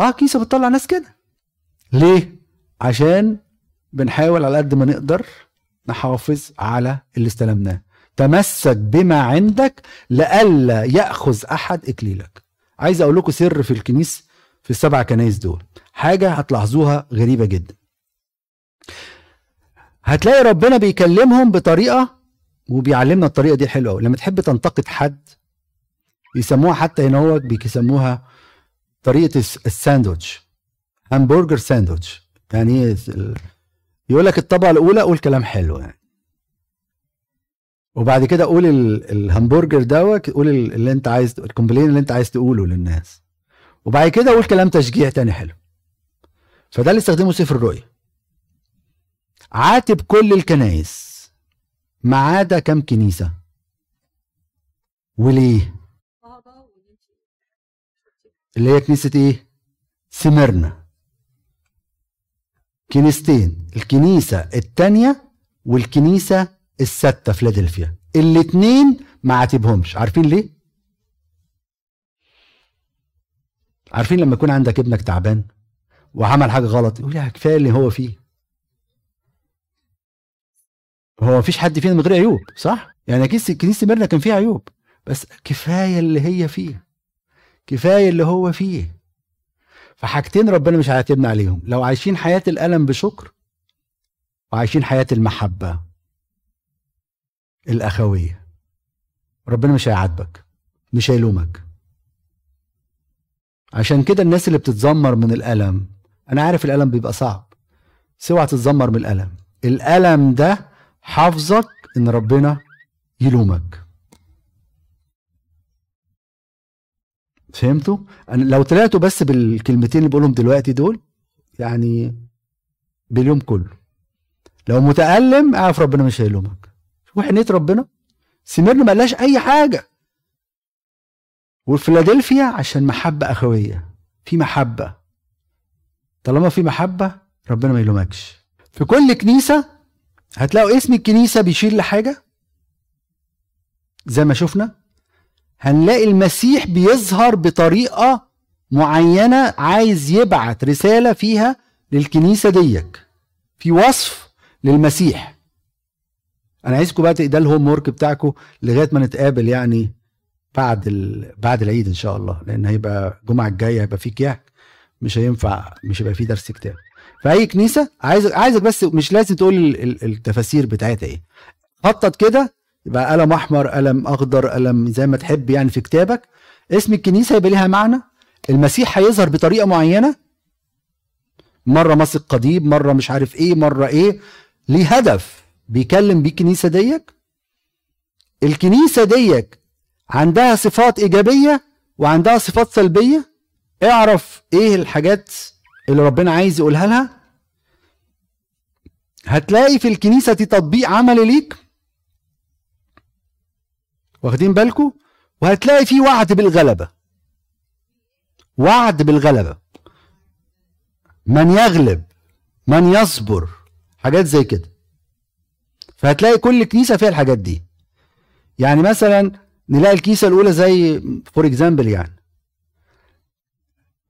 آه كنيسه بتطلع ناس كده. ليه؟ عشان بنحاول على قد ما نقدر نحافظ على اللي استلمناه. تمسك بما عندك لئلا يأخذ أحد إكليلك. عايز أقول لكم سر في الكنيس في السبع كنايس دول. حاجة هتلاحظوها غريبة جدا. هتلاقي ربنا بيكلمهم بطريقة وبيعلمنا الطريقة دي حلوة لما تحب تنتقد حد يسموها حتى هنا هو بيسموها طريقة الس- الساندوتش همبرجر ساندوتش يعني ال- يقول لك الطبقة الأولى قول كلام حلو يعني. وبعد كده قول ال- الهمبرجر دوت قول ال- اللي أنت عايز ال complain اللي أنت عايز تقوله للناس. وبعد كده قول كلام تشجيع تاني حلو. فده اللي استخدمه سفر الرؤيا عاتب كل الكنايس ما عدا كم كنيسة. وليه؟ اللي هي كنيسة إيه؟ سمرنا. كنيستين الكنيسة التانية والكنيسة الستة فيلادلفيا. الاتنين ما عاتبهمش. عارفين ليه؟ عارفين لما يكون عندك ابنك تعبان وعمل حاجة غلط يقول يا كفاية اللي هو فيه. هو مفيش حد فينا من غير عيوب صح؟ يعني كنيسة كنيسة سمرنا كان فيها عيوب بس كفاية اللي هي فيه. كفاية اللي هو فيه. فحاجتين ربنا مش هيعاتبنا عليهم. لو عايشين حياة الألم بشكر وعايشين حياة المحبة الأخوية ربنا مش هيعاتبك مش هيلومك. عشان كده الناس اللي بتتذمر من الألم أنا عارف الألم بيبقى صعب بس اوعى تتذمر من الألم. الألم ده حافظك إن ربنا يلومك. فهمتوا؟ أنا لو طلعتوا بس بالكلمتين اللي بقولهم دلوقتي دول يعني باليوم كله. لو متألم اعرف ربنا مش هيلومك. وحنية ربنا. سميرنا ما قالهاش أي حاجة. وفيلادلفيا عشان محبة أخوية في محبة. طالما في محبة ربنا ما يلومكش. في كل كنيسة هتلاقوا اسم الكنيسة بيشير لحاجة؟ زي ما شفنا هنلاقي المسيح بيظهر بطريقة معينة عايز يبعت رسالة فيها للكنيسة ديك. في وصف للمسيح. أنا عايزكم بقى ده ال homework بتاعكم لغاية ما نتقابل يعني بعد ال... بعد العيد إن شاء الله لأن هيبقى الجمعة الجاية هيبقى في كياك. مش هينفع مش هيبقى في درس كتاب. فاي كنيسة؟ عايزك عايزك بس مش لازم تقول ال- ال- التفاسير بتاعتها إيه. خطط كده يبقى قلم أحمر قلم أخضر قلم زي ما تحب يعني في كتابك. اسم الكنيسة يبقى ليها معنى. المسيح هيظهر بطريقة معينة. مرة ماسك قضيب مرة مش عارف إيه مرة إيه. ليه هدف بيكلم بيه الكنيسة ديك؟ الكنيسة ديك عندها صفات إيجابية وعندها صفات سلبية. اعرف إيه الحاجات اللي ربنا عايز يقولها لها. هتلاقي في الكنيسة دي تطبيق عملي ليك. واخدين بالكم وهتلاقي في وعد بالغلبة. وعد بالغلبة. من يغلب من يصبر حاجات زي كده. فهتلاقي كل كنيسه فيها الحاجات دي. يعني مثلا نلاقي الكنيسة الأولى زي for example يعني.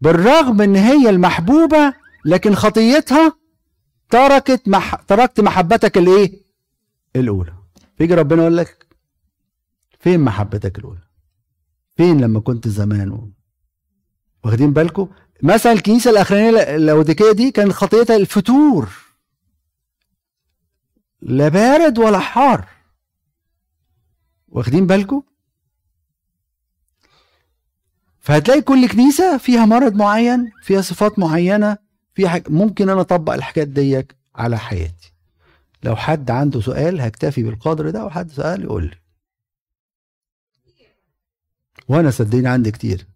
بالرغم إن هي المحبوبة لكن خطيتها تركت مح... تركت محبتك الإيه؟ الأولى. فيجي ربنا يقول لك فين محبتك الأولى؟ فين لما كنت زمان. واخدين بالكم؟ مثلا الكنيسة الأخرانية اللوديكيه دي كان خطيتها الفتور. لا بارد ولا حار. واخدين بالكم؟ فهتلاقي كل كنيسة فيها مرض معين فيها صفات معينة فيها حاجة. ممكن أنا أطبق الحاجات ديك على حياتي. لو حد عنده سؤال هكتفي بالقدر ده وحد سؤال يقول لي. وأنا صدقني عندي كتير.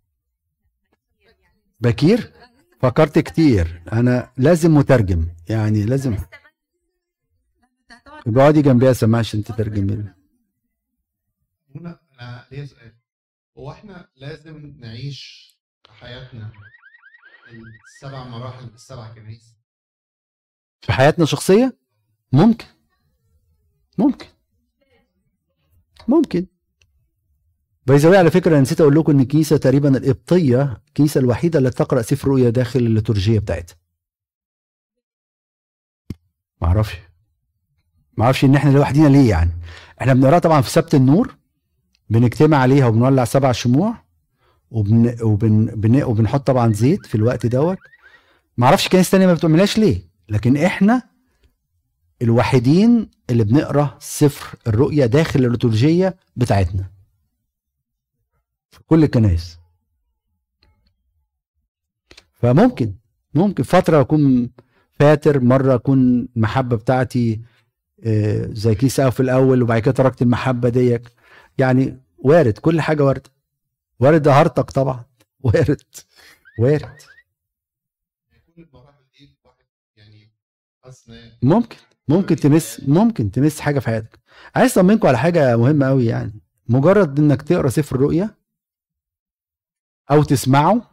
بكير؟ فكرت كتير. أنا لازم مترجم. يعني لازم. يبقى اقعدي جنبيها سماعة عشان تترجمي لي. هنا أنا ليا سؤال. هو إحنا لازم نعيش حياتنا السبع مراحل السبع كنايس في حياتنا الشخصية؟ ممكن. ممكن. ممكن. باي على فكرة أنا نسيت أقول لكم إن الكنيسه تقريبا القبطيه الكنيسه الوحيدة اللي تقرأ سفر رؤيا داخل الليتورجية بتاعتها. ما أعرفش. ما أعرفش إن إحنا لوحدينا ليه يعني. إحنا بنقراها طبعا في سبت النور بنجتمع عليها وبنولع سبع شموع وبن وبن بن وبنحط طبعا زيت في الوقت دوت. ما أعرفش كنايس تانية ما بتعملهاش ليه لكن إحنا الوحيدين اللي بنقرأ سفر الرؤيا داخل الليتورجية بتاعتنا. في كل الكنائس. فممكن ممكن فترة أكون فاتر مرة أكون المحبة بتاعتي آه، زي كيس في الأول وبعد كده تركت المحبة ديت يعني وارد كل حاجة وارده وارد ده هرطق طبعا. وارد وارد. يعني ممكن ممكن تمس ممكن تمس حاجة في حياتك. عايز أطمنكم على حاجة مهمة قوي يعني. مجرد إنك تقرأ سفر الرؤيا أو تسمعه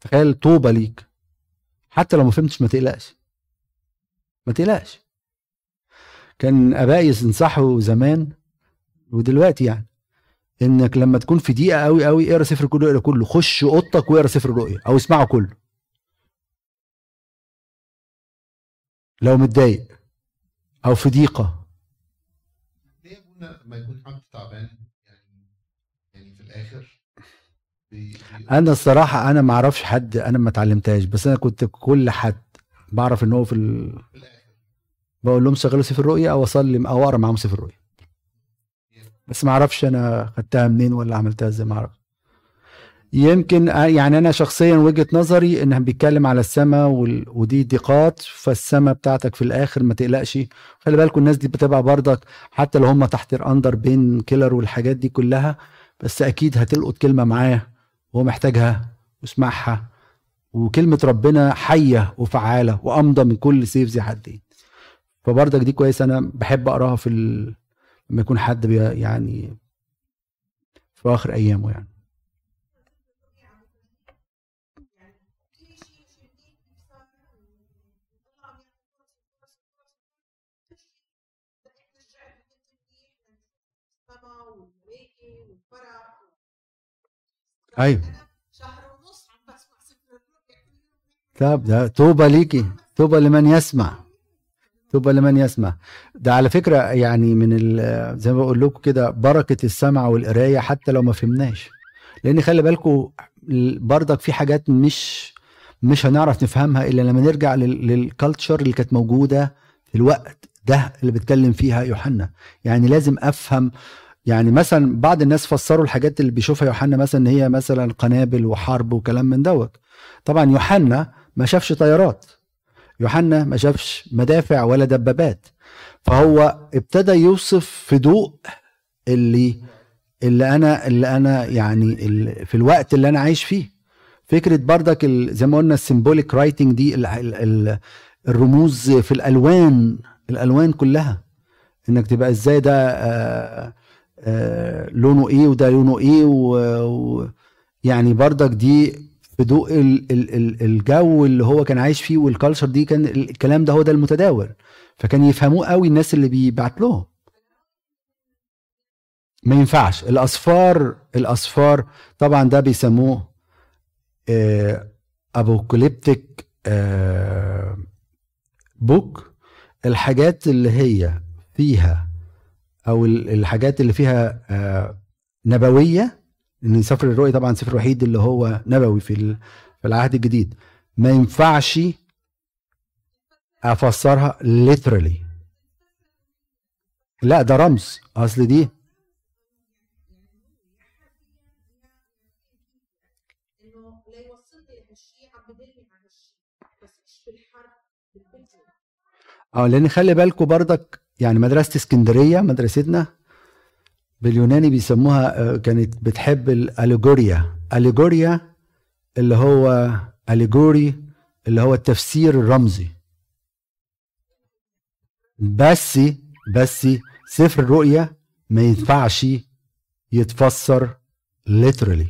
تخيل طوبة ليك. حتى لو ما فهمتش ما تقلقش. ما تقلقش. كان ابائي ينصحوا زمان ودلوقتي يعني إنك لما تكون في دقيقة قوي قوي اقرأ سفر الرؤيا كله. خش أوضتك واقرأ سفر الرؤيا أو اسمعه كله. لو متضايق أو في ضيقة. ليه لما يكون حد تعبان؟ يعني يعني في الآخر. أنا الصراحة أنا ما أعرفش حد أنا ما اتعلمتهاش بس أنا كنت كل حد بعرف إن هو في ال... بقول لهم شغلوا سفر الرؤيا أو أصلي أو أقرأ معاهم سفر الرؤيا بس ما أعرفش أنا خدتها منين ولا عملتها إزاي ما أعرفش يمكن يعني أنا شخصيا وجهة نظري إنها بيتكلم على السماء وال... ودي ضيقات فالسماء بتاعتك في الآخر ما تقلقش. خلي بالكم الناس دي بتبقى برضك حتى لو هم تحت الأندر بين كيلر والحاجات دي كلها بس أكيد هتلقط كلمة معاه. وهو محتاجها واسمعها وكلمة ربنا حية وفعالة وأمضى من كل سيف ذي حدين فبرضك دي كويس أنا بحب أقراها في ال... لما يكون حد بي يعني في آخر أيامه يعني يعني. أنا شهر ونص عم بسمع سفر طب ده توبة ليكي. توبة لمن يسمع. توبة لمن يسمع. ده على فكرة يعني من ال- زي ما بقول لكم كده بركة السمع والقراية حتى لو ما فهمناش. لأن خلي بالكم برضك في حاجات مش مش هنعرف نفهمها إلا لما نرجع للكالتشر اللي كانت موجودة في الوقت ده اللي بيتكلم فيها يوحنا. يعني لازم أفهم يعني مثلا بعض الناس فسروا الحاجات اللي بيشوفها يوحنا مثلا إن هي مثلا قنابل وحرب وكلام من دوت. طبعا يوحنا ما شافش طيارات. يوحنا ما شافش مدافع ولا دبابات. فهو ابتدى يوصف في ضوء اللي اللي أنا اللي أنا يعني اللي في الوقت اللي أنا عايش فيه. فكرة بردك زي ما قلنا ال symbolic writing دي ال ال ال الرموز في الألوان الألوان كلها. إنك تبقى إزاي ده آه لونه إيه وده لونه إيه و- و- يعني بردك دي في ضوء ال ال ال الجو اللي هو كان عايش فيه والكالتشر دي كان الكلام ده هو ده المتداول. فكان يفهموه قوي الناس اللي بيبعت لهم. ما ينفعش. الأصفار الأصفار طبعا ده بيسموه ابوكاليبتيك بوك الحاجات اللي هي فيها أو ال- الحاجات اللي فيها آه، نبوية إن سفر الرؤيا طبعا سفر وحيد اللي هو نبوي في في العهد الجديد. ما ينفعش أفسرها literally. لا ده رمز. أصل دي آه لأن خلي بالكم بردك يعني مدرسة اسكندرية مدرستنا باليوناني بيسموها آه، كانت بتحب الأليجوريا. أليجوريا اللي هو أليجوري اللي هو التفسير الرمزي. بس بس سفر الرؤيا ما ينفعش يتفسر literally.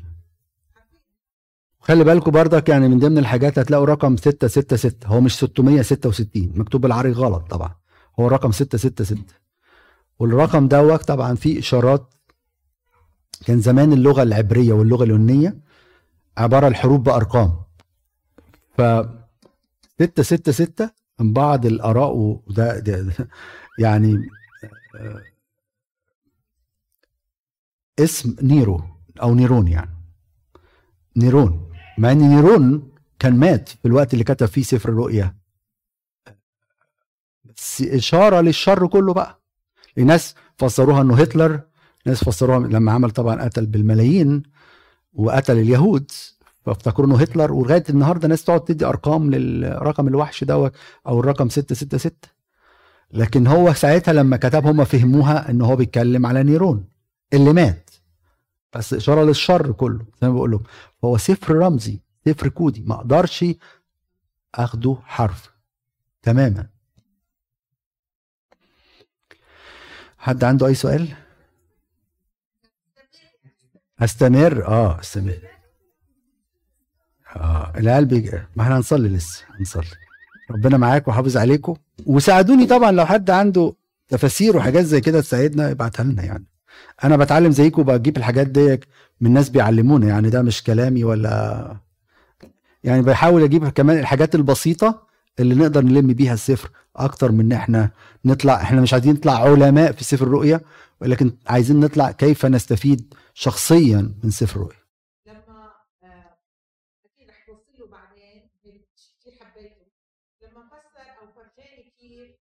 خلي بالكم بردك يعني من ضمن الحاجات هتلاقوا رقم 666 هو مش 666 مكتوب بالعربي غلط طبعا. هو رقم 666 والرقم دوت طبعا فيه إشارات. كان زمان اللغة العبرية واللغة اليونانيه عبارة الحروف بأرقام. ف 6 6 6 من بعض الآراء وده ده ده يعني آه، اسم نيرو أو نيرون يعني. نيرون مع إن نيرون كان مات في الوقت اللي كتب فيه سفر الرؤيا. إشارة للشر كله بقى. الناس فسروها إنه هتلر ناس فسروها لما عمل طبعا قتل بالملايين وقتل اليهود فافتكروا إنه هتلر. ولغاية النهارده ناس تقعد تدي أرقام للرقم الوحش دوت أو الرقم 666 لكن هو ساعتها لما كتب هم فهموها ان هو بيتكلم على نيرون اللي مات. بس إشارة للشر كله زي ما بقول لهم. هو سفر رمزي سفر كودي ما أقدرش أخده حرف تماما. حد عنده أي سؤال؟ أستمر؟ آه أستمر. آه العيال. ما إحنا هنصلي لسه هنصلي. ربنا معاك وحافظ عليكم. وساعدوني طبعا لو حد عنده تفاسير وحاجات زي كده تساعدنا ابعتها لنا يعني. أنا بتعلم زيكم بجيب الحاجات دي من ناس بيعلمونا يعني ده مش كلامي ولا يعني بحاول أجيب كمان الحاجات البسيطة اللي نقدر نلم بيها السفر أكتر من إن إحنا نطلع إحنا مش عايزين نطلع علماء في سفر الرؤيا ولكن عايزين نطلع كيف نستفيد شخصيا من سفر الرؤيا لما آه، أكيد رح توصل له بعدين كثير حبيته. لما فسر أو فرجاني كيف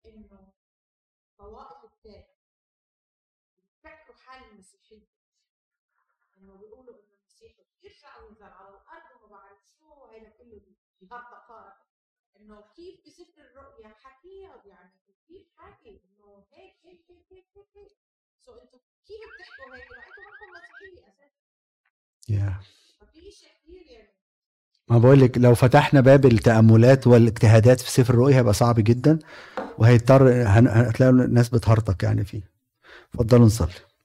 إنه بيقولوا إنه المسيح يرجع وينزل على الأرض وما بعرف شو هيدا كله هالطقاره إنه كيف بسفر الرؤيا حكيها يعني كيف حكي؟ إنه هيك هيك هيك هيك هيك هيك. سو أنتم كيف بتحكوا هيك؟ ما أنتم منكم مسيحيه أساسا. ففي شيء كثير يعني. ما بقول لك لو فتحنا باب التأملات والاجتهادات في سفر الرؤيا هيبقى صعب جدا وهيضطر هتلاقوا الناس بتهرطق يعني فيه. اتفضلوا نصلي.